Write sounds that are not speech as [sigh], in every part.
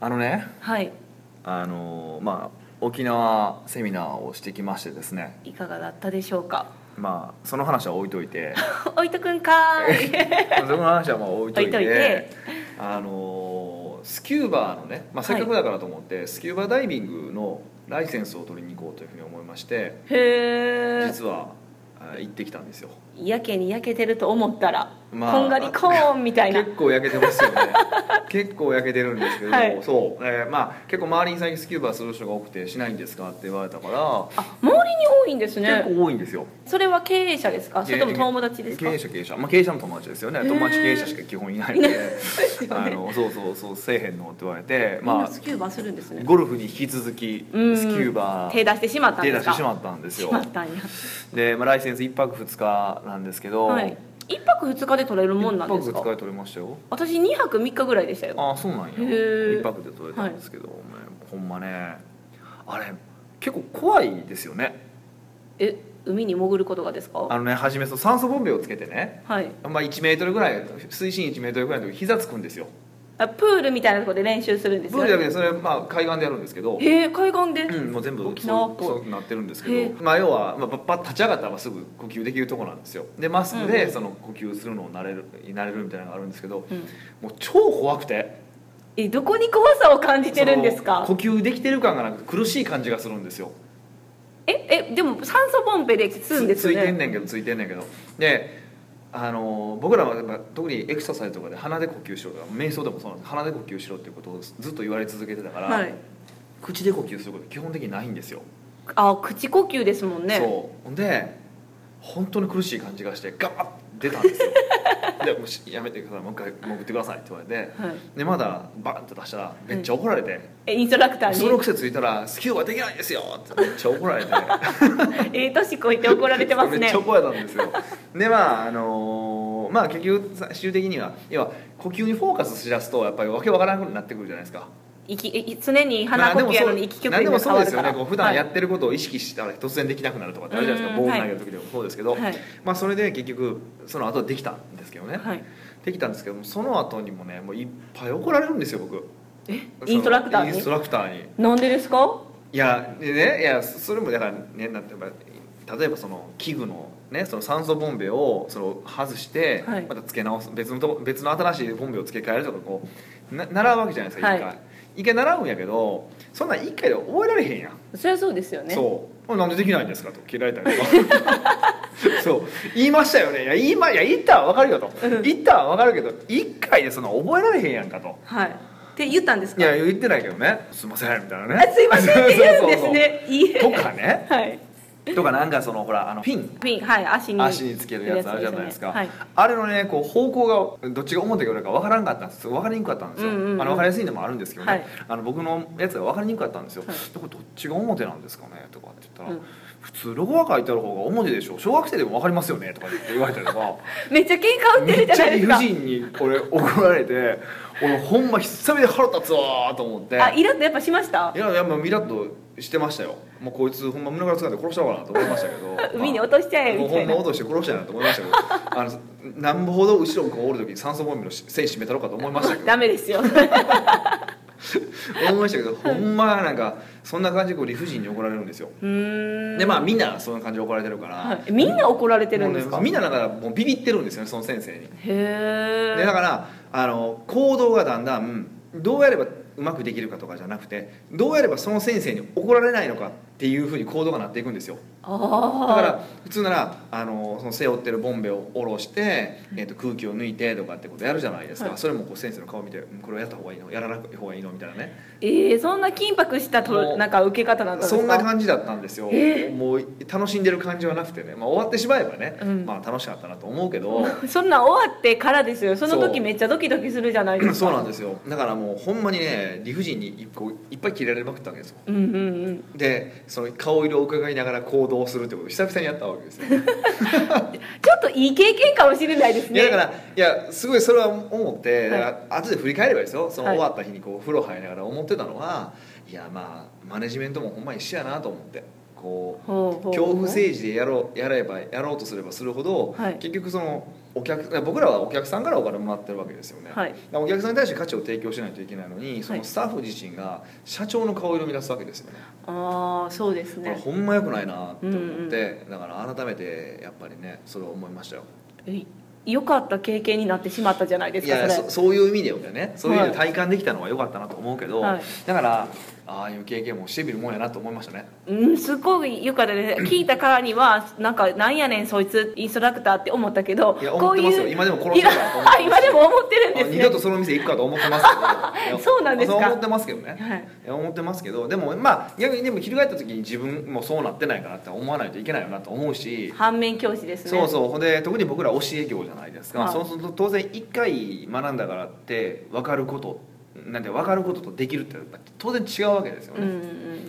あのねはい。あのまあ沖縄セミナーをしてきましてですね。いかがだったでしょうか？まあその話は置いといて。[laughs] 置いとくんかーい。[laughs] その話はまあ置いといて。あのスキューバーのね、まあ、せっかくだからと思って、スキューバダイビングのライセンスを取りに行こうというふうに思いましてへえ実はあ行ってきたんですよ。やけに焼けてると思ったら、まあこんがりコーンみたいな。結構焼けてますよね。[laughs] 結構焼けてるんですけど、はい。そう、えーまあ結構周りに最近スキューバーする人が多くてしないんですかって言われたから、あ周りに多いんですね。結構多いんですよ。それは経営者ですか？それとも友達ですか？経営者経営者。まあ経営者の友達ですよね。友達経営者しか基本いないので。あのそうそうそうせえへんのって言われてまあなスキューバするんですね。ゴルフに引き続きスキうんューバー手出してしまったん手ですか？出してしまったんですよ。しまったんや。で、まあ、ライセンス1泊2日なんですけど、はい一泊二日で取れるもんなんです1泊2か日で取れましたよ。私二泊三日ぐらいでしたよ。ああそうなんや。へー。1泊で取れたんですけど、ほんまね。あれ結構怖いですよね。え海に潜ることがですか？あのね初めその酸素ボンベをつけてね、はい。まあ、1メートルぐらい水深1メートルぐらいの時膝つくんですよあプールみたいなところで練習するんですよプールだけでそれ、まあ、海岸でやるんですけど。へえ海岸で、うん、もう全部沖縄っぽい。そうそうなってるんですへけど、まあ、要は、まあ、パッパッ立ち上がったらすぐ呼吸できるところなんですよ。でマスクうんうん。でその呼吸するのを慣れる慣れるみたいなのがあるんですけど。うん。もう超怖くて。えどこに怖さを感じてるんですそのか呼吸できてる感がなくて苦しい感じがするんですよ。ええでも酸素ボンベで吸うんですつよね。いてんねんけどついてんねんけど。であの僕らはやっぱ特にエクササイズとかで鼻で呼吸しろとか瞑想でもそうなんです鼻で呼吸しろっていうことをずっと言われ続けてたから、はい。口で呼吸すること基本的にないんですよ。あ口呼吸ですもんね。そう。ほんで本当に苦しい感じがしてガーッ出たんですよ。[laughs] でもうしやめてください。もう一回潜ってくださいって言われて。はい、でまだバンって出したらめっちゃ怒られて、えインストラクターそのに癖ついたらスキューバできないですよってめっちゃ怒られて。[laughs] ええ年こいて怒られてますね。めっちゃ怒られたんですよ。でまああのーまあ結局最終的には要は呼吸にフォーカスしだすとやっぱりわけわからなくなってくるじゃないですか息え常に鼻呼吸やのに息呼吸何でもが変わるからそうですよね。こう普段やっはてることを意識したら突然できなくなるとかってあるじゃないですか。うん。ボール投げる時でもそうですけど、はい。まあそれで結局その後できたんですけどね、はい。できたんですけどもその後にもねもういっぱい怒られるんですよ僕。え？インストラクターに？インストラクターに。なんでですか？いやでねいやそれもだからねなんていうか例えばその器具のねその酸素ボンベをその外して、はい。また付け直す。別のと別の新しいボンベを付け替えるとかこうな習うわけじゃないですか一回、はい一回習うんやけどそんなん一回で覚えられへんやん、そりゃそうですよね。そう。なんでできないんですか？と切られたりとか。[laughs] そう。言いましたよね。いや言い,、ま、いや言ったは分かるよと。うん。言ったは分かるけど一回でその覚えられへんやんかと。はい。って言ったんですか？いや言ってないけどねすいませんみたいなねあすいませんって言うんですねとかねはいとかなんかそのほらあのピン。ピンはい足に。足につけるやつあるじゃないですか。はい。あれのねこう方向がどっちが表か裏か分からんかったんです。分かりにくかったんですよ、うんうんうん。あの分かりやすいのもあるんですけどね、はい。あの僕のやつが分かりにくかったんですよ、はいでこれどっちが表なんですかね？とかって言ったら、うん普通ロゴが書いてある方が表でしょ小学生でも分かりますよねとかって言われたりとか。[laughs] めっちゃ喧嘩売ってるじゃめっちゃないですか。理不尽にこれ怒られて俺ほんま久々で腹立つわーと思って。あイラッとやっぱしました？いやいやもうミラッとしてましたよ。もうこいつほんま胸ぐらつかんで殺したのかなと思いましたけど。[laughs] 海に落としちゃえみたいな。ほんま落として殺したなと思いましたけど。あのなんぼほど後ろにこうおる時に酸素ボンベの線締めたろうかと思いましたけど。[laughs] ダメですよ。[laughs] 思いましたけどほんまなんかそんな感じでこう理不尽に怒られるんですよ。でまあみんなそんな感じで怒られてるから、はい、みんな怒られてるんですか、ねみんなだからもうビビってるんですよねその先生に。へえでだからあの行動がだんだんどうやればうまくできるかとかじゃなくてどうやればその先生に怒られないのかっていうふうに行動がなっていくんですよ。だから普通ならあのその背負ってるボンベを下ろして、えー、と空気を抜いてとかってことやるじゃないですか、はい。それもこう先生の顔見てうんこれをやった方がいいの？やらない方がいいの？みたいなね。えー、そんな緊迫したもとうなんか受け方なんですか？そんな感じだったんですよ、えもう楽しんでる感じはなくてね、まあ、終わってしまえばね、うん。まあ楽しかったなと思うけど。[laughs] そんなん終わってからですよ。その時めっちゃドキドキするじゃないですか。そうなんですよ。だからもうほんまにね理不尽にいっぱい切られまくったわけですよ。うんうんうん。でその顔色を伺いながら行動するってことを久々にやったわけですよ、ね、[laughs] ちょっといい経験かもしれないですね。いやだからいやすごいそれは思って、はい。だから後で振り返ればですよ。そのはい。終わった日にこう風呂入りながら思ってたのは、い、やまあマネジメントもほんま一緒やなと思ってこう。恐怖政治でやろうやればやろうとすればするほど、はい。結局そのお客僕らはお客さんからお金もらってるわけですよね、はい。お客さんに対して価値を提供しないといけないのにそはい。のスタッフ自身が社長の顔色を乱すわけですよね。ああそうですね。ほんま良くないなって思って、だから改めてやっぱりねそれを思いましたよ。え良かった経験になってしまったじゃないですかいやそそういう意味でよねそういう意味では体感できたのは良かったなと思うけど、はい。だからああいう経験もしてみるもんやなと思いましたね。うんすごい良かったです。[clears throat] 聞いたからにはなんかなんやねんそいつインストラクターって思ったけどいや思ってますよ。今でも殺してるからと思ってますあ今でも思ってるんですね。二度とその店行くかと思ってますけど [laughs] そうなんですか。そう思ってますけどね、はい。いや思ってますけどでもまあ逆にでも翻った時に自分もそうなってないかなって思わないといけないよなと思うし。反面教師ですね。そうそう。ほんで特に僕ら教え業じゃないですか、はい。そうすると当然一回学んだからって分かることなんて分かることとできるって当然違うわけですよね、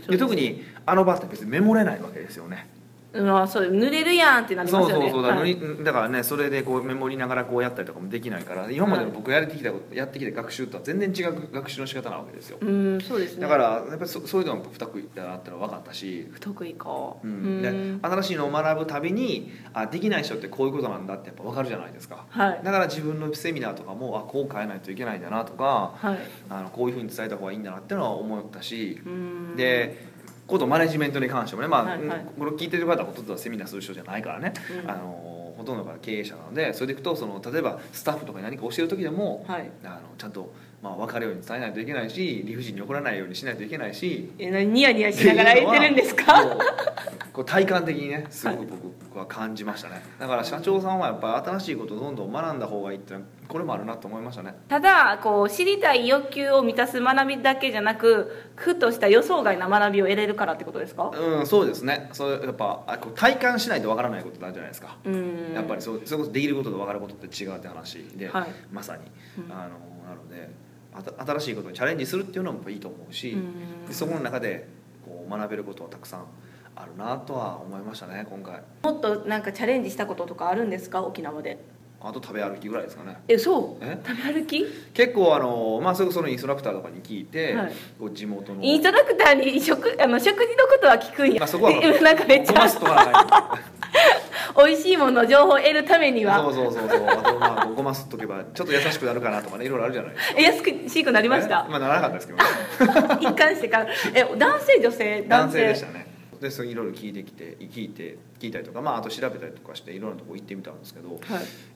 で特にあの場って別にメモれないわけですよねうんあそう濡れるやんってなりまそうすよね。そうそうだ,、はい。だからねそれでこうメモりながらこうやったりとかもできないから今までの僕やってきたことやってきた学習とは全然違う学習の仕方なわけですよ。うんそうですね。だからやっぱりそそういうのも不得意だなってのは分かったし、不得意かう。ん。でうん。新しいのを学ぶたびにあできない人ってこういうことなんだってやっぱ分かるじゃないですか。はい。だから自分のセミナーとかもあこう変えないといけないんだなとかはい。あのこういうふうに伝えた方がいいんだなっていうのは思ったしうん。でことマネジメントに関してもね、まあはいはい。これを聞いてる方はほとんどはセミナーする人じゃないからね、うん。あのほとんどが経営者なのでそれでいくとその例えばスタッフとかに何か教える時でも、はい。あのちゃんと、まあ、分かるように伝えないといけないし理不尽に怒らないようにしないといけないしニヤニヤしながら言ってるんですか？こう体感的にねすごく僕は感じましたね。だから社長さんはやっぱ新しいことをどんどん学んだ方がいいってのはこれもあるなと思いましたね。ただこう知りたい欲求を満たす学びだけじゃなくふとした予想外な学びを得れるからってことですか？うんそうですね。それやっぱあこう体感しないとわからないことなんじゃないですか。うん。やっぱりそうそれこそできることと分かることって違うって話で、はい。まさに、うん。あのなので新しいことにチャレンジするっていうのもいいと思うし、うそこの中でこう学べることはたくさんあるなとは思いましたね今回。もっとなんかチャレンジしたこととかあるんですか？沖縄であと食べ歩きぐらいですかね。えそう？え？食べ歩き？結構あのまあそれこそのインストラクターとかに聞いて、はいこう地元のインストラクターに食あの食事のことは聞くんや、まあ、そこはえなんかめっちゃ [laughs] 美味しいものの情報を得るためには。そうそうそうそう。あとまあごますっとけばちょっと優しくなるかなとかねいろいろあるじゃない。ですかえ安くしくなりました？え？まあならなかったですけどね。[laughs] 一貫してからえ男性女性？男性でしたねでそれいろいろ聞いてきて聞いて聞いたりとか、まあ、あと調べたりとかしていろんなとこ行ってみたんですけどは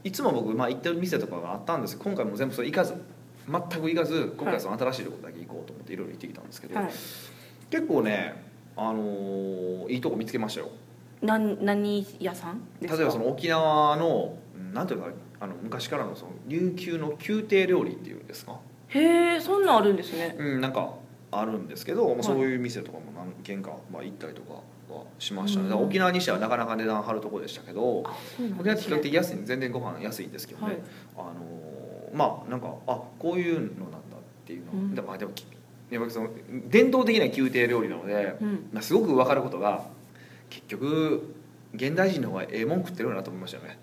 い。いつも僕、まあ、行ってる店とかがあったんです今回も全部それ行かず全く行かず今回その新しいところだけ行こうと思っていろいろ行ってきたんですけど、はい。結構ね、あのーいいとこ見つけましたよ。なん何屋さんですか？例えばその沖縄のうんなんていうかあの昔からのその琉球の宮廷料理っていうんですか、へえそんなんあるんですね。うん、なんかあるんですけど、まあいそういう店とかも何軒か、まあ、行ったりとかはしましたね。うん。沖縄にしてはなかなか値段張るとこでしたけど沖縄って比較的安い全然ご飯安いんですけどね、はい。あのーまあなんかあこういうのなんだっていうの、うん。でもまあでもきやっぱその伝統的な宮廷料理なので、うん。まあ、すごく分かることが結局現代人の方がええもん食ってるなと思いましたよね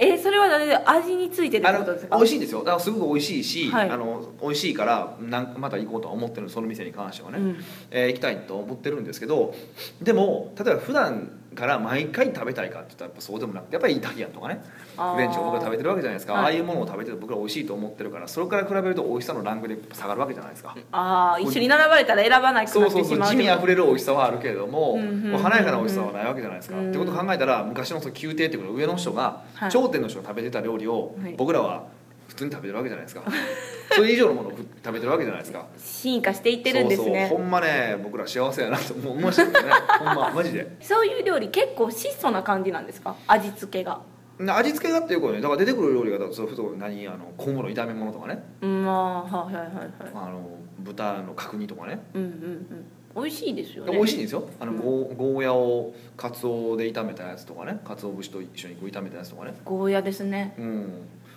えそれは味についてってあのことですか？美味しいんですよ。だからすごく美味しいし、はい。あの美味しいからなんまた行こうとは思ってるその店に関してはね、うん。えー行きたいと思ってるんですけどでも例えば普段から毎回食べたいかって言ったらやっぱそうでもなくてやっぱりイタリアンとかねフレンチを僕は食べてるわけじゃないですか、はい。ああいうものを食べてて僕ら美味しいと思ってるからそれから比べると美味しさのランクで下がるわけじゃないですか、ああ一緒に並ばれたら選ばなくそうそうそうなってしまう地味あふれる美味しさはあるけれども、うんうんうんうん。こう華やかな美味しさはないわけじゃないですか、うんってことを考えたら昔のその宮廷っていうこと上の人が、はい。頂点の人が食べてた料理をはい。僕らは普通に食べてるわけじゃないですか。[laughs] それ以上のものを食べてるわけじゃないですか。進化していってるんですね。そうそうほんまね僕ら幸せやなと思いましたけどね。[laughs] ほんまマジで。そういう料理結構質素な感じなんですか？味付けが。な味付けがっていうことねだから出てくる料理がそれこそ何あの小物炒め物とかね。うんまあはいはいはいはい。あの豚の角煮とかね。うんうんうん。美味しいですよね。美味しいんですよ。あの、うん。ゴーゴーヤをカツオで炒めたやつとかね。カツオ節と一緒にこう炒めたやつとかね。ゴーヤですね。うん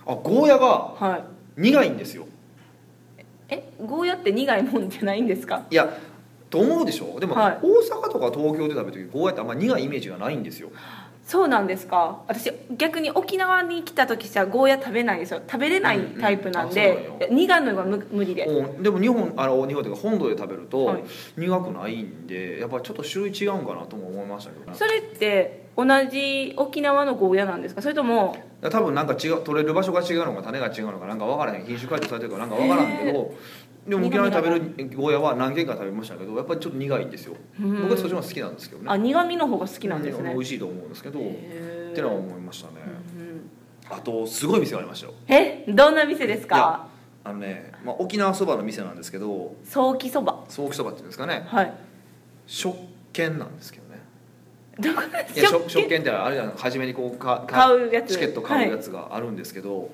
あゴーヤがはい。苦いんですよ。えゴーヤって苦いもんじゃないんですか？いやと思うでしょ？でも、はい。大阪とか東京で食べる時ゴーヤってあんま苦いイメージがないんですよ。そうなんですか。私逆に沖縄に来た時じゃゴーヤ食べないんですよ。食べれないタイプなんで、うんうん。苦いのが無無理で。おでも日本あの日本というか本土で食べるとはい。苦くないんでやっぱりちょっと種類違うんかなとも思いましたけどね。それって同じ沖縄のゴーヤなんですか？それとも多分なんか違う取れる場所が違うのか種が違うのかなんか分からへん品種改良されてるからなんか分からんけどでも沖縄で食べるゴーヤは何軒か食べましたけどやっぱりちょっと苦いんですよ。うん。僕はそっちの好きなんですけどね。あ苦味の方が好きなんですね。美味しいと思うんですけどってのは思いましたね。うん。あとすごい店がありましたよ。え？どんな店ですか？あのね、まあ、沖縄そばの店なんですけどソーキそば。ソーキそばっていうんですかね。はい。食券なんですけどねどこいや食食券ってあれじゃない初めにこうかか買うやつ。チケット買うやつがあるんですけど、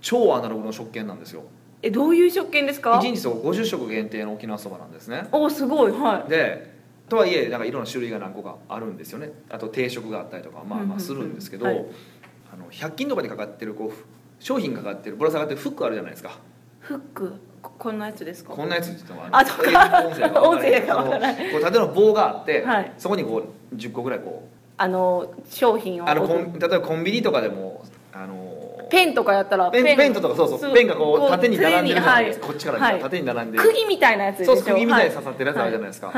超アナログの食券なんですよ。えどういう食券ですか？1日そう50食限定の沖縄そばなんですね。おすごい。はでとはいえなんかいろんな種類が何個かあるんですよね。あと定食があったりとかまあまあするんですけど、はい。あの100均とかにかかってるこう商品かかってるぶら下がってるフックあるじゃないですか。いフック？ここんなやつですか？こんなやつって言ってもあそっか。音声が分からない。音声が分からない。こう縦の棒があって、はい。そこにこう10個ぐらいこあの商品を。うあのコン例えばコンビニとかでもあのペンとかやったらペンペントとかそうそうペンがこう縦に並んでるじゃないですか、はい。こっちからはい。縦に並んでる、釘みたいなやつでしょ？そう釘みたいに刺さってるやつあるじゃないですか、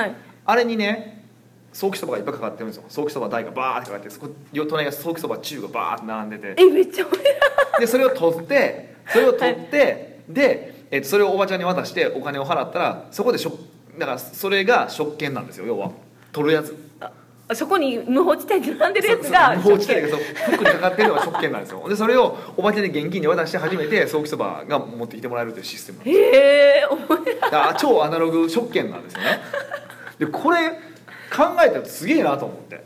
あれにねソーキそばがいっぱいかかってるんですよ。ソーキそば台がバーってかかってそこ隣がソーキそば中がバーって並んでて。えめっちゃでそれを取ってそれを取って、で、えっとそれをおばちゃんに渡してお金を払ったらそこでしょだからそれが食券なんですよ要は。取るやつ。そこに無法地帯に並んでるやつが無法地帯がそうフックにかかってるのが食券なんですよ。でそれをおばちゃんに現金で渡して初めてソーキそばが持ってきてもらえるというシステムなんですへえだから超アナログ食券なんですよね。でこれ考えたらすげえなと思って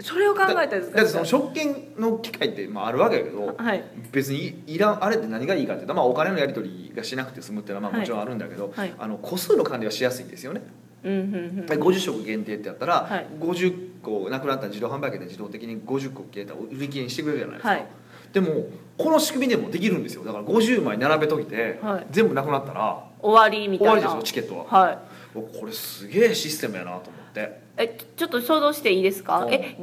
それを考えたんですか？だってその食券の機会ってまああるわけやけど、はい。別にいらんあれって何がいいかっていうと、まあ、お金のやり取りがしなくて済むっていうのはまあもちろんあるんだけど、はい。あの個数の管理はしやすいんですよね、うんうんうん。50食限定ってやったら、はい。50個なくなったら自動販売機で自動的に50個消えたら売り切れにしてくれるじゃないですか、はい。でもこの仕組みでもできるんですよ。だから50枚並べといて、はい。全部なくなったら終わりみたいな。終わりですよチケットは。はい。これすげえシステムやなと思ってえちょっと想像していいですか？うん。え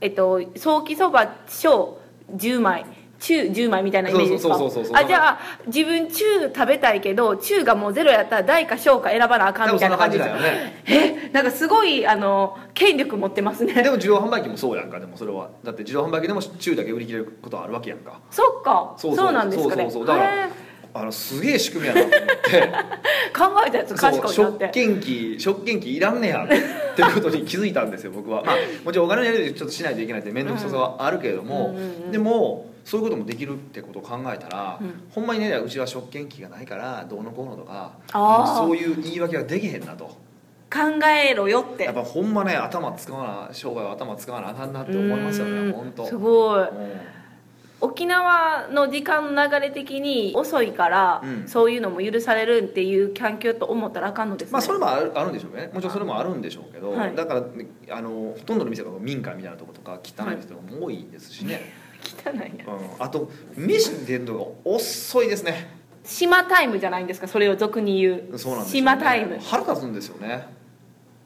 えっと早期そば小10枚。中10枚みたいなイメージですか？あじゃあ自分中食べたいけど中がもうゼロやったら大か小か選ばなあかんみたいな感じだよね。えなんかすごいあの権力持ってますね。でも自動販売機もそうやんかでもそれは。だって自動販売機でも中だけ売り切れることはあるわけやんか。そっか。そうなんですかね。そうそうそう。だからあのすげえ仕組みやなと思って。[laughs] 考えたやつ賢いなって。食券機食券機いらんねやっていうことに気づいたんですよ僕は、まあ、もちろんお金のやり取りちょっとしないといけないって面倒くささはあるけれども、でもそういうこともできるってことを考えたら、うん。ほんまにねうちは食券機がないからどうのこうのとかそういう言い訳はできへんなと。考えろよって。やっぱほんまね頭使わな商売は頭使わなあかんなって思いますようん。ね本当すごい。うん沖縄の時間の流れ的に遅いから、うん。そういうのも許されるっていう環境と思ったらあかんのですね、まあそれもあるあるんでしょうね。もちろんそれもあるんでしょうけど、はい。だからねあのほとんどの店が民家みたいなとことか汚い店が多いですしね、[laughs] 汚いやうん、あと飯出るのが遅いですね。島タイムじゃないんですか？それを俗に言う。そうなんですよ、島タイム。腹立つんですよね。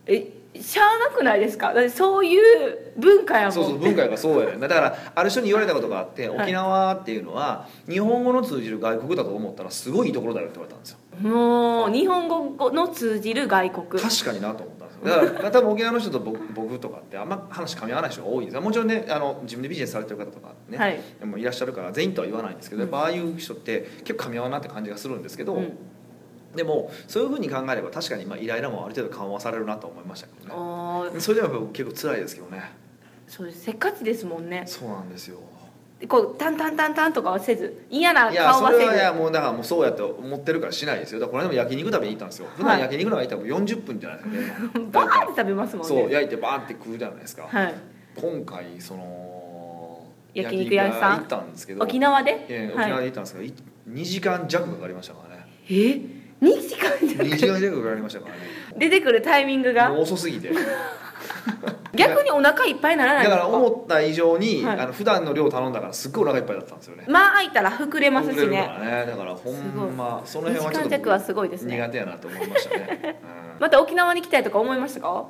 えしゃあなくないですか？だってそういう文化やもん。そうそう文化がそうやねだからある人に言われたことがあってはい。沖縄っていうのは日本語の通じる外国だと思ったらすごいいいところだよって言われたんですよ。もう日本語の通じる外国。確かになと思ったんですよ。だから [laughs] 多分沖縄の人と僕僕とかってあんま話噛み合わない人が多いんですよ。もちろんねあの自分でビジネスされてる方とかね、はい。でもいらっしゃるから全員とは言わないんですけどやっぱああいう人って結構噛み合わなって感じがするんですけど、うんでもそういうふうに考えれば確かにまあイライラもある程度緩和されるなと思いましたけどね。それでも結構辛いですけどね。そうです。せっかちですもんね。そうなんですよ。こうタンタンタンタンとかはせず嫌ないやそ顔はせず。れはいやもうだからもうそうやって思ってるからしないですよ。だからこの間も焼肉食べに行ったんですよ。普段焼肉のがいたらもう40分じゃないですか [laughs] ねバーって食べますもんね。そう焼いてバーンって食うじゃないですか、はい。今回その焼肉屋さん？行ったんですけど。沖縄で、ええ沖縄はい、で行ったんですけど、い。2時間弱かかりましたからね。え？2時間じ2時間弱かかりましたからね。出てくるタイミングが？もう遅すぎて。[laughs] 逆にお腹いっぱいにならないだから思った以上に、はい。あの普段の量頼んだからすっごいお腹いっぱいだったんですよね。まあ開いたら膨れますし遅れるかねらねだからほんまその辺はちょっ2時間と弱はすごいですね。苦手やなと思いましたね、うん。また沖縄に来たいとか思いましたか？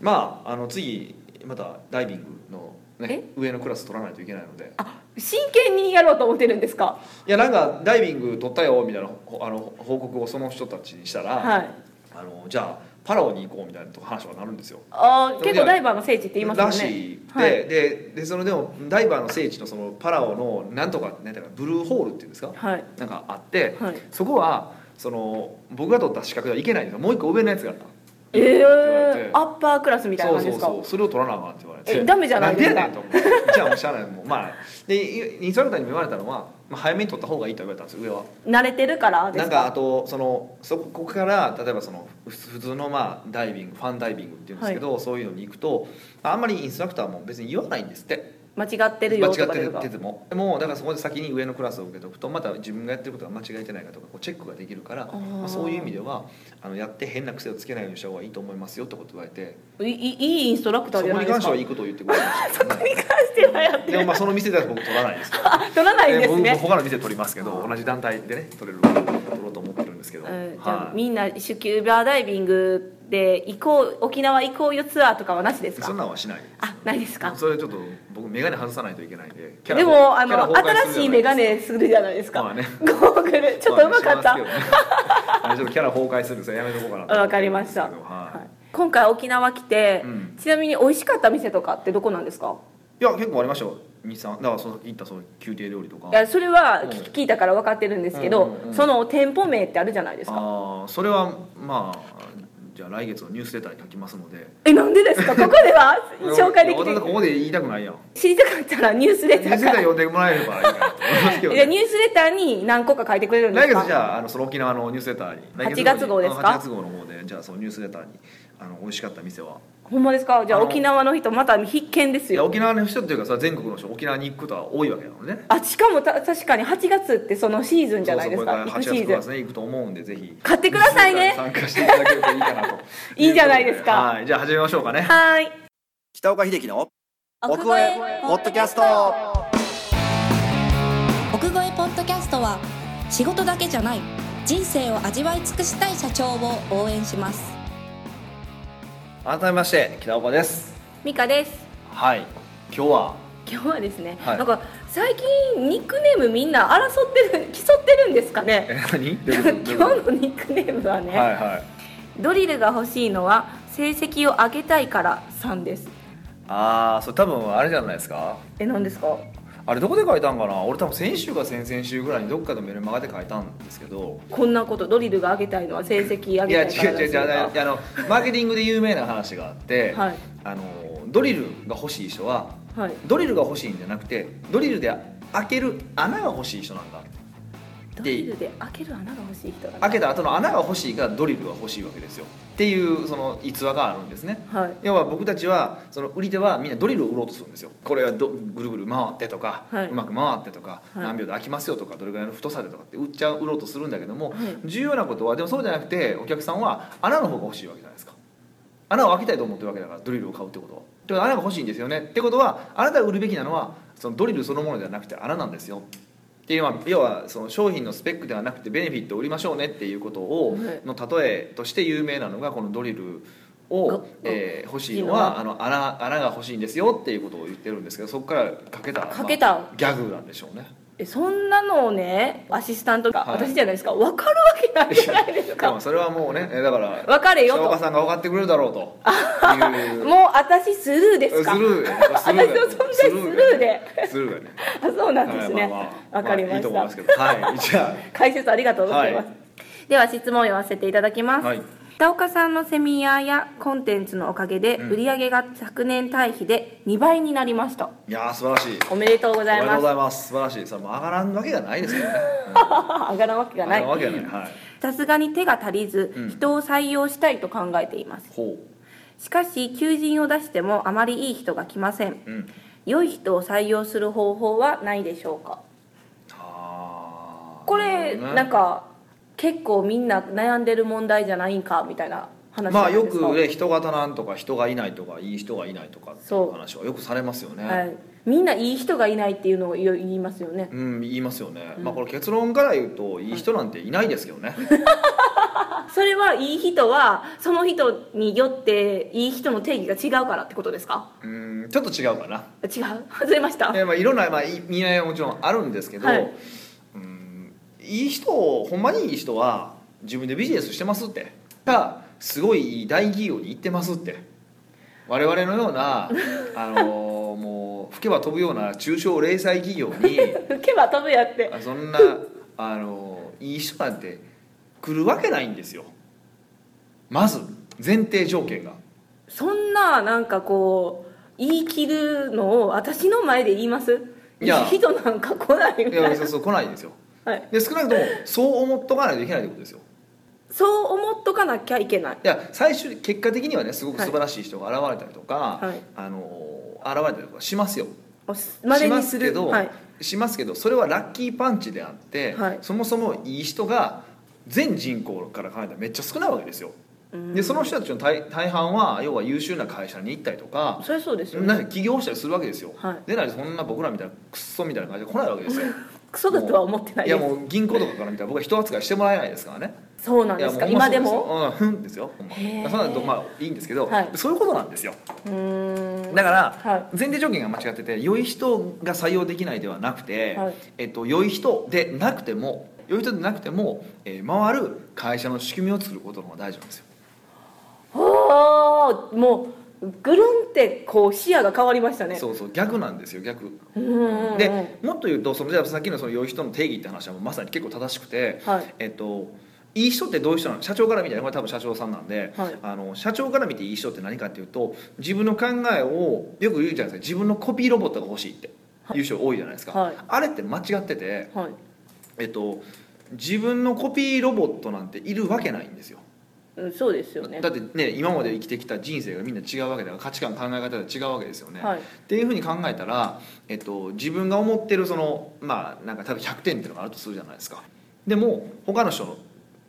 まああの次またダイビングのね上のクラス取らないといけないので。あ真剣にやろうと思ってるんですか？いやなんかダイビング取ったよみたいなほあの報告をその人たちにしたら、はい。あのじゃあパラオに行こうみたいな話はなるんですよ？あー結構ダイバーの聖地って言いますもんね。らしい。で,、はい。ででそのでもダイバーの聖地のそのパラオのなんとかなんていうかブルーホールっていうんですか？はい。なんかあって、はい。そこはその僕が取った資格ではいけないんですよ。もう一個上のやつがあったえって言われてー、アッパークラスみたいなそう感じですか？そうそうそれを取らなあかんって言われて。えダメじゃないですか。んでやねんと思ってじゃあもうしゃあない。もうまあで [laughs] インストラクターにも言われたのは、まあ、早めに取った方がいいと言われたんですよ上は慣れてるからですか？なんかあとそのそこから例えばそのふ普通のまあダイビングファンダイビングっていうんですけど、そういうのに行くとあんまりインストラクターも別に言わないんですって間違ってる間違ってよとかですかるてもでもだからそこで先に上のクラスを受けておくとまた自分がやってることが間違えてないかとかこうチェックができるからまあ、そういう意味ではあのやって変な癖をつけないようにした方がいいと思いますよってこと言われて。いいいいインストラクターそこにじゃないですか。関してはいいことを言ってくれましたそこに関してはやってでもまあその店では僕取らないです。[laughs] 取らないんです僕ね他の店取りますけど同じ団体でね取れる取ろうと思ってるんですけど、うん、じゃみんなシュキューバーダイビングで行こう沖縄行こうよツアーとかはなしですそんかなんはしないあないですか？それちょっと僕眼鏡外さないといけないんででもあの新しい眼鏡するじゃないですか、まあね。ゴーグル。ちょっとうまかった、ね [laughs] ちょっとキャラ崩壊するんでやめとこうかなとわかりました、はい。はい。今回沖縄来て、うん。ちなみに美味しかった店とかってどこなんですか？いや結構ありましたよ。23だからその行ったその宮廷料理とか。いやそれはうん。聞いたから分かってるんですけど、うんうんうん。その店舗名ってあるじゃないですか。ああそれはまあじゃあ来月のニュースレターに書きますので。えなんでですか？ここでは [laughs] 紹介できい。やて私ここで言いたくないやん。知りたかったらニュースレターニュースレター読んでもらえればいいかなと思いますけど、じゃあニュースレターに何個か書いてくれるんですか？来月じゃああのその沖縄のニュースレターに。来8月号ですか？8月号の方でじゃあそのニュースレターにあの美味しかった店は。ほんまですか？じゃああの沖縄の人また必見ですよ。いや沖縄の人っていうかさ全国の人沖縄に行くことは多いわけなのね。あしかもた確かに8月ってそのシーズンじゃないですか。そうそうこれから8月9行くシーズン。月ね行くと思うんでぜひ。買ってくださいね。参加していただけるといいかなと。[laughs] いいじゃないですか。はいじゃあ始めましょうかね。はーい。北岡秀樹の奥越えポッドキャスト。奥越えポッドキャストは仕事だけじゃない人生を味わい尽くしたい社長を応援します改めまして北岡です。ミカです。はい。今日は？今日はですね、はい。なんか最近ニックネームみんな争ってる [laughs] 競ってるんですかね？え何？[laughs] 今日のニックネームはね、はいはい。ドリルが欲しいのは成績を上げたいからさんです。ああそれ多分あれじゃないですか？え何ですか？あれどこで書いたんかな？俺多分先週か先々週ぐらいにどっかでメルマガで書いたんですけど。こんなことドリルが上げたいのは成績上いやげたいから違う違う違う。あのマーケティングで有名な話があって、はい。あのドリルが欲しい人ははい。ドリルが欲しいんじゃなくてドリルで開ける穴が欲しい人なんだドリルで開ける穴が欲しい人だ開けた後の穴が欲しいからドリルが欲しいわけですよ。っていうその逸話があるんですね。はい。要は僕たちはその売り手はみんなドリルを売ろうとするんですよ。これはどぐるぐる回ってとか、はい。うまく回ってとか、はい。何秒で開きますよとかどれぐらいの太さでとかって売っちゃう売ろうとするんだけども、はい。重要なことはでもそうじゃなくてお客さんは穴の方が欲しいわけじゃないですか。穴を開けたいと思ってるわけだからドリルを買うってことは。でも穴が欲しいんですよね。ってことはあなたが売るべきなのはそのドリルそのものではなくて穴なんですよっていうのは要はその商品のスペックではなくてベネフィットを売りましょうねっていうことをはい。の例えとして有名なのがこのドリルをが、えー欲しいのはあの穴穴が欲しいんですよっていうことを言ってるんですけどそこからかけたかけた。まあギャグなんでしょうねえそんなのをねアシスタントが、はい。私じゃないですか。分かるわけないじゃないですでかもそれはもうねえだから分かれよ北岡とさんが分かってくれるだろうと。いう。もう私スルーですか。スルー。やね私の存在スルーで。スルーやね。あそうなんですね、はいまあまあ。わかりまあいいと思いますけど。はいじゃ解説ありがとうございます、はい。では質問を読ませていただきます、はい北岡さんのセミナーやコンテンツのおかげでうん。売り上げが昨年対比で2倍になりました。いやー素晴らしい。おめでとうごおめでとうざいますございます。素晴らしい。それもう上がらんわけがないですけどね。[laughs] 上がらんわけがない。上がらんわけがない。はい。さすがに手が足りず、うん。人を採用したいと考えています。ほしかし求人を出してもあまりいい人が来ません。ううん。良い人を採用する方法はないでしょうか？これね。なんか結構みんな悩んでる問題じゃないんかみたいな話まあよくね人が足らんとか人がいないとかいい人がいないとかっていそうう話はよくされますよね、はい、みんないい人がいないっていうのを言いますよね。うん言いますよね、うん。まあこれ結論から言うといい人なんていないですけどね、あ [laughs] それはいい人はその人によっていい人の定義が違うからってことですか？うんちょっと違うかな。違う？[laughs] 外れました。いやまあいろんな、まあ、意味合いはもちろんあるんですけど、はい。うんいい人ほんまにいい人は自分でビジネスしてますって。がすごいいい大企業に行ってますって。我々のようなあのもう吹けば飛ぶような中小零細企業に吹けば飛ぶやって。あそんなあのいい人なんて来るわけないんですよ。まず前提条件が。そんななんかこう言い切るのを私の前で言います？いや。い [laughs] い人なんか来ないみいたいな。やそうそう来ないんですよはい、で少なくともそう思っとかないといけないってことですよ。そう思っとかなきゃいけない。いや最終結果的にはねすごく素晴らしい人が現れたりとか、はい。あの現れたりとかしますよ。までにすしますけど、るはい。しますけどそれはラッキーパンチであって、はい。そもそもいい人が全人口から考えたらめっちゃ少ないわけですよ。うん。でその人たちの大大半は要は優秀な会社に行ったりとかそりゃそうですよね。起業したりするわけですよ、はい。でないとそんな僕らみたいなクソみたいな感じで来ないわけですよ [laughs] クソだとは思ってないいです。やもう銀行とかから見たら僕は人扱いしてもらえないですからね。そうなんですか？今でも？うんふんですよ。ほんま。へー。そんなのまあいいんですけど、はい。そういうことなんですよ。うーん。だからは前提条件が間違ってて良い人が採用できないではなくて、はい。えっと、良い人でなくても良い人でなくても、えー回る会社の仕組みを作ることの方が大事なんですよ。おーもうぐるんってこう視野が変わりましたね。そうそう逆なんですよ逆。でもっと言うとそのじゃあさっきのその良い人の定義って話はまさに結構正しくて、はい。えっといい人ってどういう人なの？社長から見てこれ多分社長さんなんで、はい。あの社長から見ていい人って何かっていうと自分の考えをよく言うじゃないですか。自分のコピーロボットが欲しいっていう人多いじゃないですか、はい。あれって間違ってて、はい。えっと、自分のコピーロボットなんているわけないんですようんそうですよね。だってね今まで生きてきた人生がみんな違うわけだから価値観考え方が違うわけですよね、はい。っていうふうに考えたら、えっと、自分が思ってるそのまあなんか多分100点っていうのがあるとするじゃないですか。でも他の人の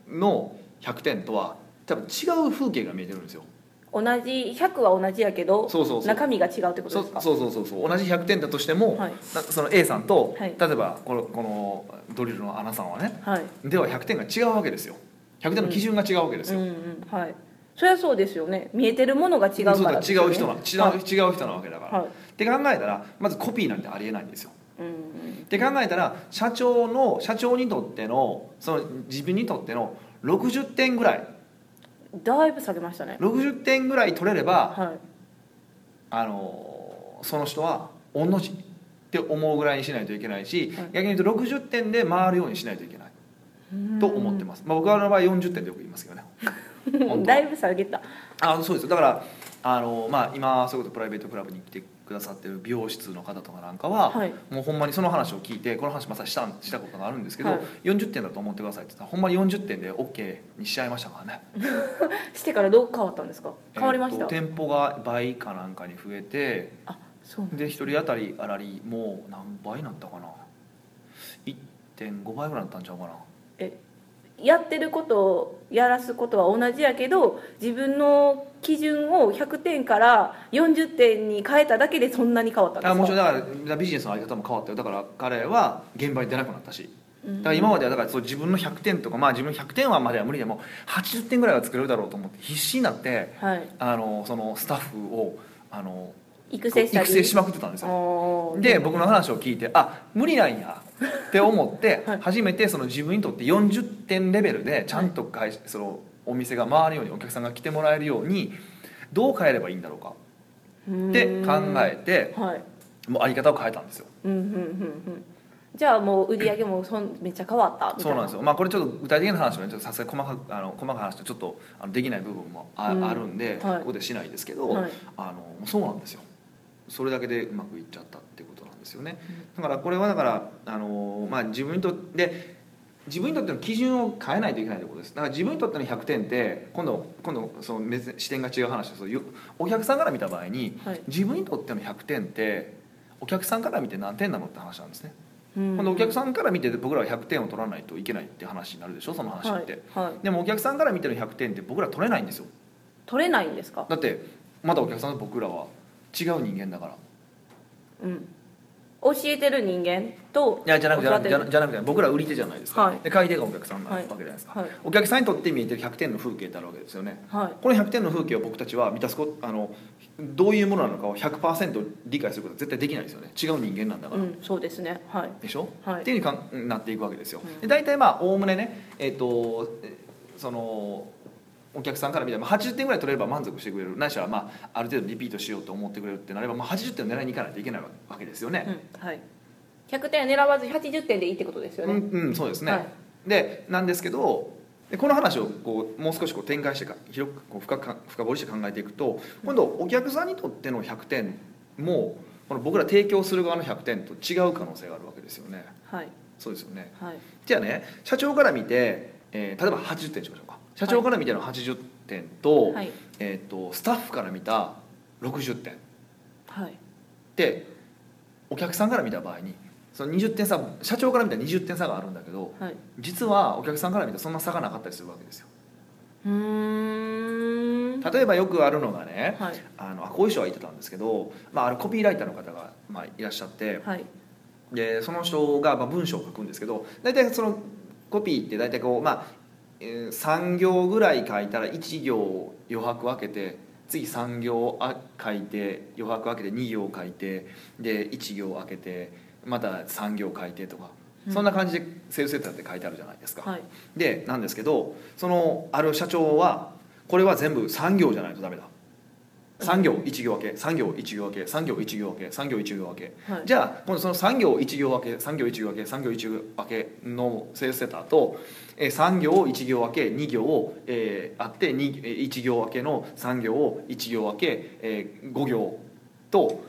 の100点とは多分違う風景が見えてるんですよ。同じ100は同じやけどそうそうそう。中身が違うってことそですか？そうそうそうそう同じ100点だとしても、はい。なその A さんと、はい。例えばこのこのドリルのアナさんはねはい。では100点が違うわけですよ100点の基準が違うわけですよ、うんうん。はい。そりゃそうですよね。見えてるものが違うからね。違う人な、違うはい違う人なわけだから、はい。って考えたらまずコピーなんてありえないんですよ。うんうんって考えたら社長の社長にとってのその自分にとっての60点ぐらい。だいぶ下げましたね。60点ぐらい取れればはい。あのその人は御の字って思うぐらいにしないといけないし、はい。逆に言うと60点で回るようにしないといけない。うんと思ってます、まあ、僕の場合40点でよく言いますけどね。[laughs] だいぶ下げた。あそうですだからあの、まあ、今そういうことプライベートクラブに来てくださってる美容室の方とかなんかは、はい。もうほんまにその話を聞いてこの話まさにしたしたことがあるんですけど、はい。40点だと思ってくださいって言ったらほんまに40点で OK にしちゃいましたからね。[laughs] してからどう変わったんですか？変わりました、えーと店舗が倍かなんかに増えてあそうで1人当たりあらりもう何倍になったかな？1.5倍ぐらいになったんちゃうかなえやってることをやらすことは同じやけど自分の基準を100点から40点に変えただけでそんなに変わったんですか？あもちろんだからビジネスのあり方も変わったよ。だから彼は現場に出なくなったし。うん。だから今まではだからそう自分の100点とかまあ自分100点はまでは無理でも80点ぐらいは作れるだろうと思って必死になってはい。あのそのスタッフをあの育成したり。育成しまくってたんですよ。で僕の話を聞いてあ無理なんやって思ってはい。初めてその自分にとって40点レベルでちゃんと会社そのお店が回るようにお客さんが来てもらえるようにどう変えればいいんだろうかって考えてはい。もうあり方を変えたんですよ。うんうんうんうん。じゃあもう売り上げもそんめっちゃ変わった？そうなんですよ。まあこれちょっと具体的な話はねちょっとさすがに細かくあの細かい話とちょっとあのできない部分もあ,、うん。あるんで、はい。ここでしないですけど、はい。あのそうなんですよ。それだけでうまくいっちゃったってことですよね。だからこれはだからあの、まあ、自分にとってで自分にとっての基準を変えないといけないということです。だから自分にとっての100点って今度今度その視点が違う話です。よお客さんから見た場合に、はい。自分にとっての100点ってお客さんから見て何点なのって話なんですね。うん今度お客さんから見て僕らは100点を取らないといけないって話になるでしょその話って、はいはい、でもお客さんから見てる100点って僕ら取れないんですよ。取れないんですか？だってまだお客さんと僕らは違う人間だから。うん教えてる人間といやじゃなくてじゃなくてじゃなくて僕ら売り手じゃないですか、はい。で買い手がお客さんなわけじゃないですか、はい。お客さん。にとって見えてる100点の風景ってあるわけですよね。はい。この100点の風景を僕たちは満たすこあのどういうものなのかを100%理解することは絶対できないですよね。違う人間なんだから、うんそうですね。はい。でしょ、はい。っていうふうにかんなっていくわけですよ、うん。で大体まあおおむねねえっ、とえそのお客さんから見たらまあ80点ぐらい取れれば満足してくれる。ないしはまあある程度リピートしようと思ってくれるってなれば、まあ、80点を狙いに行かないといけないわけですよね、うんはい。100点狙わず80点でいいってことですよね、うん、うん、そうですね、はい。でなんですけどでこの話をこうもう少しこう展開してか広くこう深く深掘りして考えていくと今度お客さんにとっての100点もこの僕ら提供する側の100点と違う可能性があるわけですよね。はい。そうですよね。はい。じゃあね社長から見て、えー例えば80点にしましょ社長から見ての80点と,、はい。えー、とスタッフから見た60点。はい。でお客さんから見た場合にその20点差社長から見たら20点差があるんだけどはい。実はお客さんから見たらそんな差がなかったりするわけですよ。うーん。例えばよくあるのがねはい。あのあこういう人が言ってたんですけど、まあ、あるコピーライターの方が、まあ、いらっしゃってはい。でその人がまあ文章を書くんですけど大体そのコピーって大体こう、まあえー3行ぐらい書いたら1行余白分けて次3行あ書いて余白分けて2行書いてで1行開けてまた3行書いてとか、うん。そんな感じでセールスセットって書いてあるじゃないですか。はい。でなんですけどそのある社長はこれは全部3行じゃないとダメだ3行1行分け3行1行分け3行1行分け3行1行分け。はい。じゃあ今度その3行1行分け3行1行分け3行1行分けのセールスセッターとえー3行1行分け2行、えーあってにえー1行分けの3行1行分け、えー5行と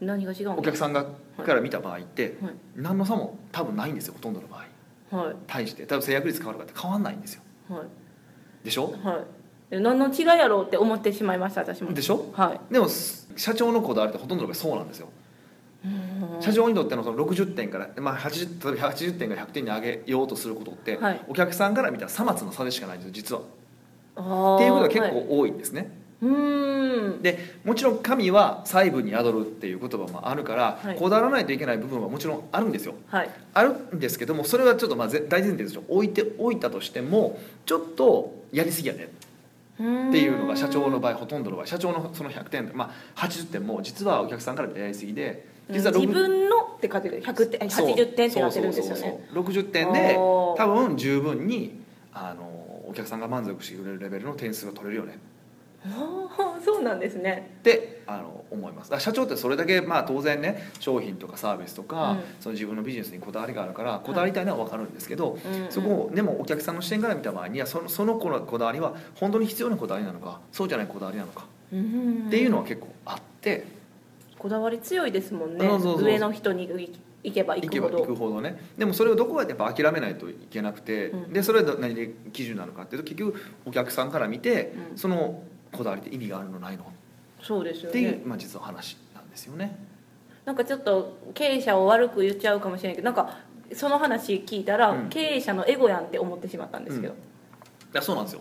何が違うんお客さんがから見た場合ってはい。何の差も多分ないんですよほとんどの場合。はい。対して。多分制約率変わるかって変わんないんですよ。はい。でしょ？はい。え何の違いやろうって思ってしまいました私も。でしょ？はい。でも社長のこだわりってほとんどの場合そうなんですよ。うん。社長にとってのその60点から、まあ、80例えば80点から100点に上げようとすることって、はい。お客さんから見たらさまつの差でしかないんですよ実は。っていうことが結はい構多いんですね。うーん。でもちろん神は細部に宿るっていう言葉もあるから、はい。こだわらないといけない部分はもちろんあるんですよ。はい。あるんですけどもそれはちょっとまあぜ大前提でしょ置いておいたとしてもちょっとやりすぎやね。っていうのが社長の場合ほとんどの場合社長のその100点、まあ、80点も実はお客さんから見たらやりすぎで実は自6分のって書いてる。100点そう。80点ってなってるんですよね。そうそう60点で多分十分にあのお客さんが満足してくれるレベルの点数が取れるよねあーそうなんですね。ってあの思います。社長ってそれだけ、まあ、当然ね商品とかサービスとか、うん。その自分のビジネスにこだわりがあるからこだわりたいのは分かるんですけど、うん。うんそこをでもお客さんの視点から見た場合にはそのその子のこだわりは本当に必要なこだわりなのかそうじゃないこだわりなのかうん。っていうのは結構あってこだわり強いですもんね。上の人に行けば行くほど。行くほどね。でもそれをどこかでやっぱ諦めないといけなくて、うん。でそれは何で基準なのかっていうと結局お客さんから見て、うん。そのこだわりって意味があるのないの？そうですよっていう、ねまあ、実は話なんですよね。なんかちょっと経営者を悪く言っちゃうかもしれないけどなんかその話聞いたら、うん。経営者のエゴやんって思ってしまったんですけど、いやそうなんですよ。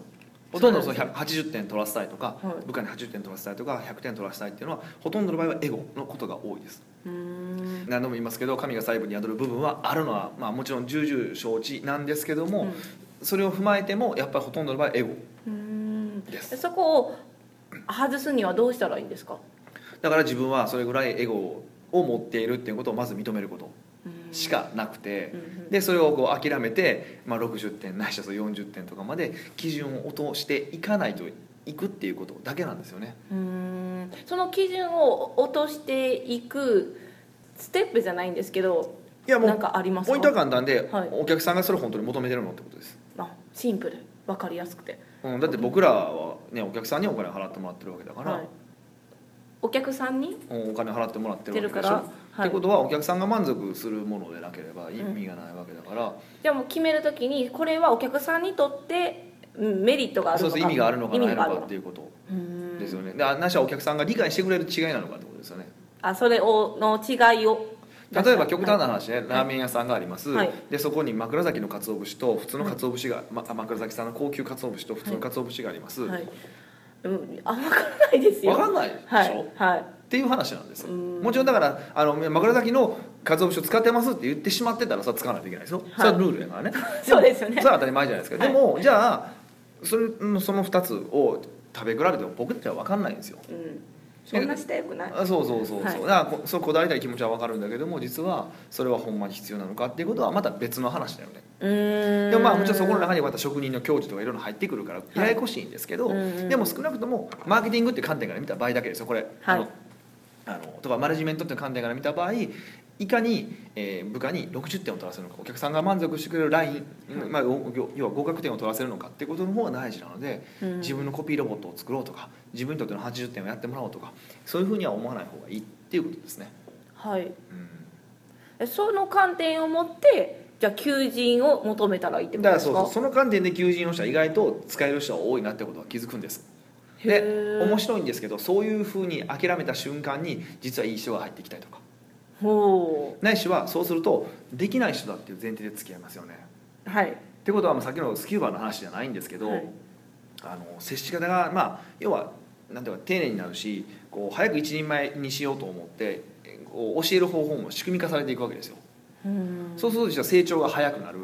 ほとんどその100 80点取らせたいとか、はい。部下に80点取らせたいとか100点取らせたいっていうのはほとんどの場合はエゴのことが多いです。何度も言いますけど神が細部に宿る部分はあるのは、まあ、もちろん重々承知なんですけども、それを踏まえてもやっぱりほとんどの場合はエゴそこを外すにはどうしたらいいんですか？だから自分はそれぐらいエゴを持っているっていうことをまず認めることうんしかなくて、でそれをこう諦めて、まあ、60点ないしはそう40点とかまで基準を落としていかないといくっていうことだけなんですよね。うーん。その基準を落としていくステップじゃないんですけどいやもうなんかありますか？ポイントは簡単で、はい。お客さんがそれを本当に求めてるのってことです、あシンプル。分かりやすくて、うん、だって僕らは、ね、お客さんにお金払ってもらってるわけだから、はい、お客さんにお金払ってもらってるわけでしょ、はいってことはお客さんが満足するものでなければ意味がないわけだから、じゃあもう決めるときにこれはお客さんにとってうんメリットがあるのか。そうそう意味があるのかないのかっていうことですよね。であなしはお客さんが理解してくれる違いなのかってことですよね。あそれをの違いを例えば極端な話ね、ラーメン屋さんがあります、はい。でそこに枕崎の鰹節と普通の鰹節が、ま、枕崎さんの高級鰹節と普通の鰹節があります、はい、うん、あ分からないですよ。分かんないでしょ、はい。はい。っていう話なんですもちろんだからあの枕崎の鰹節を使ってますって言ってしまってたらさ使わないといけないですよ、はい。それはルールやからね。[laughs] そうですよね。それは当たり前じゃないですか、はい。でもじゃあそれその2つを食べ比べても僕たちは分かんないんですよ。うんそんなしくない。あそうそうそうそう、はい。だからこそうこだわりたい気持ちは分かるんだけども実はそれはほんまに必要なのかっていうことはまた別の話だよね。でもまあもちろんそこの中にまた職人の教授とかいろいろ入ってくるからややこしいんですけど、うんうん。でも少なくともマーケティングっていう観点から見た場合だけですよこれ、あのあのとかマネジメントっていう観点から見た場合いかに、えー部下に60点を取らせるのかお客さんが満足してくれるライン、まあ、お要要は合格点を取らせるのかっていうことの方が大事なので、うん。自分のコピーロボットを作ろうとか自分にとっての80点をやってもらおうとかそういうふうには思わない方がいいっていうことですね。はい。うん。えその観点を持ってじゃあ求人を求めたらいいってことですか？だからそうそうその観点で求人をしたら意外と使える人が多いなってことは気づくんです。へでー面白いんですけどそういうふうに諦めた瞬間に実はいい人が入ってきたりとか。ほないしはそうするとできない人だっていう前提で付き合いますよね。うはい。ってことはまあさっきのスキューバの話じゃないんですけど、はい。あの接し方がまあ要はなんていうか丁寧になるしこう早く一人前にしようと思ってこう教える方法も仕組み化されていくわけですよ。うん。そうすると成長が早くなる。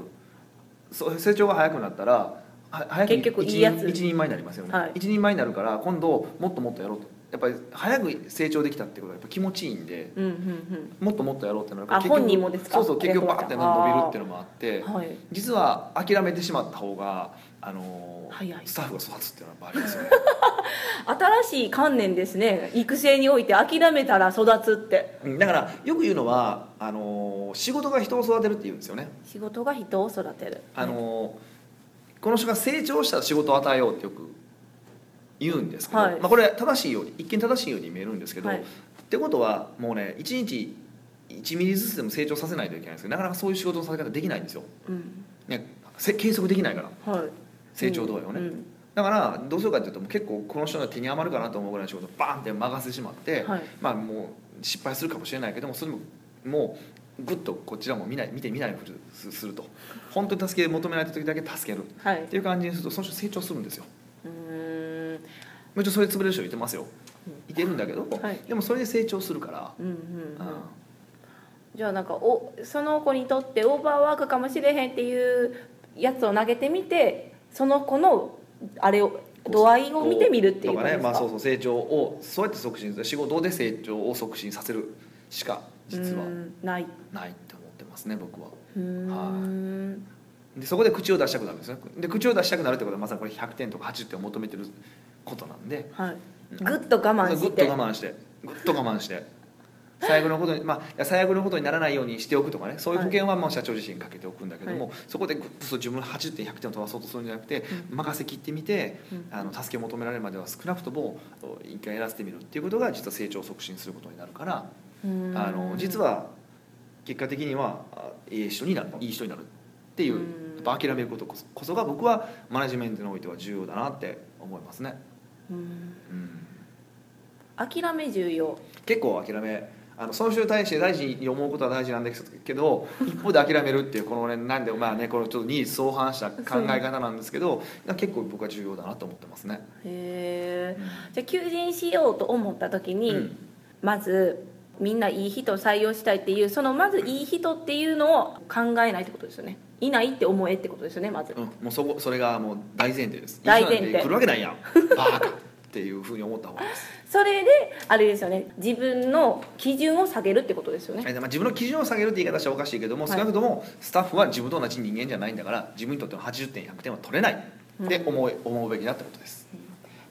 そう成長が早くなったらは早く一人前になりますよね、はい。一人前になるから今度もっともっとやろうとやっぱり早く成長できたってことはやっぱ気持ちいいんでうんうんもっともっとやろうってなるからあ本人もですか？そうそう結局バーって伸びるっていうのもあってうんはい。実は諦めてしまった方があの早い。スタッフが育つっていうのはやっぱありますよね。[laughs] 新しい観念ですね。育成において諦めたら育つって。うんだからよく言うのはあの仕事が人を育てるって言うんですよね。仕事が人を育てる。あのこの人が成長したら仕事を与えようってよく言うんですけど、はい。まあ、これ正しいように一見正しいように見えるんですけど、はい。ってことはもうね1日1ミリずつでも成長させないといけないんですけどなかなかそういう仕事のさせ方できないんですよ、うん。ね、せ計測できないから。はい。成長度合いをね、うん。だからどうするかっていうともう結構この人の手に余るかなと思うぐらいの仕事をバーンって任せてしまって、はい。まあもう失敗するかもしれないけどもそれももうぐっとこちらも見ない見て見ないふりすすると。本当に助け求められた時だけ助ける。はい。っていう感じにするとその人成長するんですようもちろんそれで潰れる人いてますよ。いてるんだけど、はい。でもそれで成長するから、うんうんうん。うん。じゃあなんかおその子にとってオーバーワークかもしれへんっていうやつを投げてみてその子のあれを度合いを見てみるっていうとか？ね、まあ、そうそう成長をそうやって促進する仕事で成長を促進させるしか実は。うん。ない。ないって思ってますね僕は。うーんでそこで口を出したくなるんですね。で口を出したくなるってことはまさにこれ100点とか80点を求めてることなんで。はい。ぐっと我慢ぐっしてと我慢して。ぐっと我慢して。最悪のことにまあ最悪のことにならないようにしておくとかね。そういう保険はもう社長自身にかけておくんだけども、はそこでぐっと自分の80点100点を飛ばそうとするんじゃなくて、任せきってみて、うん。あの助けを求められるまでは少なくとも一回やらせてみるっていうことが実は成長を促進することになるから、あの実は結果的にはあいい人になるいい人になるっていう、っぱ諦めることこそこそが僕はマネジメントにおいては重要だなって思いますね。うん。うん。諦め重要。結構諦めあのその人に対して大事に思うことは大事なんですけど [laughs] 一方で諦めるっていうこのねなんでまあねこのちょっと二相反した考え方なんですけど結構僕は重要だなと思ってますね。へえじゃあ求人しようと思った時に、うん。まずみんないい人を採用したいっていうそのまずいい人っていうのを考えないってことですよねいないって思えってことですよねまず、うん、もうそこそれがもう大前提です。大前提来るわけないやん。[laughs] バーカっていうふうに思った方がいいです。それであれですよね自分の基準を下げるってことですよねえまあ、自分の基準を下げるって言い方したらおかしいけども、はい少なくともスタッフは自分と同じ人間じゃないんだから自分にとっての80点100点は取れないって思い、思うべきだってことです。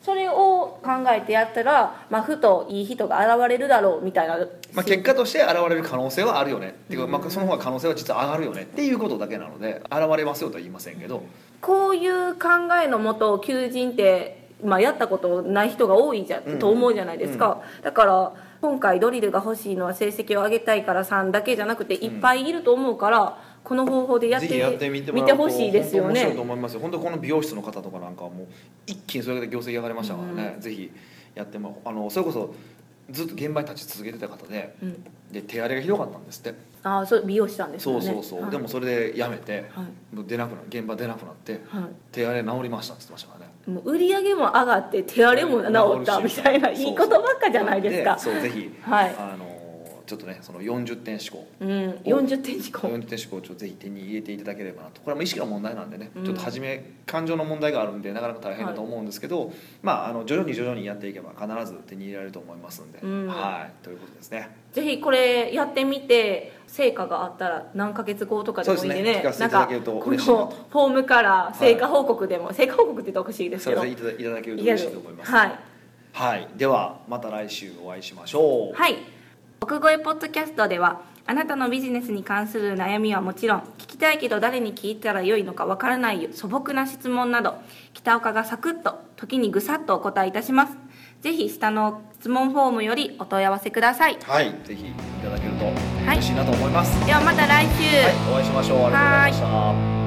それを考えてやったら、まあ、ふといい人が現れるだろうみたいな、まあ、結果として現れる可能性はあるよね。っていうか、まあ、その方が可能性は実は上がるよねっていうことだけなので現れますよとは言いませんけど、こういう考えのもと求人って、まあ、やったことない人が多いじゃ、うんと思うじゃないですか、だから今回ドリルが欲しいのは成績を上げたいから3だけじゃなくていっぱいいると思うから、この方法でやってぜひやってみてもらうとほしいですよ本当面白いとね思いますよ。本当この美容室の方とかなんかはもう一気にそれだけ業績上がりましたからね、ぜひやってもあのそれこそずっと現場に立ち続けてた方でうん。で手荒れがひどかったんですって。ああそう美容師さんですよね。そうそうそう、はい。でもそれで辞めて、はい。もう出なくな現場出なくなっては手荒れ治りましたって言ってましたからね。い、もう売り上げも上がって手荒れも治ったみたいない。いことばっかじゃないですか。そうぜひ、はい。あのちょっとねその40点思考うん40点しか40点思考をちょっとぜひ手に入れていただければなと。これは意識の問題なんでね、うん。ちょっと初め感情の問題があるんでなかなか大変だと思うんですけど、まああの徐々に徐々にやっていけば必ず手に入れられると思いますんで、うん。はいということですね。ぜひこれやってみて成果があったら何ヶ月後とかでもいいんでね。そうですね。聞かせていただけるとなんかこのフォームから成果報告でも、成果報告って言うとおかしいですそけどれでいただいただけると嬉しいと思います。はい。はい、ではまた来週お会いしましょう。はい奥越ポッドキャストではあなたのビジネスに関する悩みはもちろん聞きたいけど誰に聞いたらよいのかわからない素朴な質問など北岡がサクッと時にぐさっとお答えいたします。ぜひ下の質問フォームよりお問い合わせください。はいぜひいただけると嬉しいなと思います、ではまた来週、はい、お会いしましょう。ありがとうございました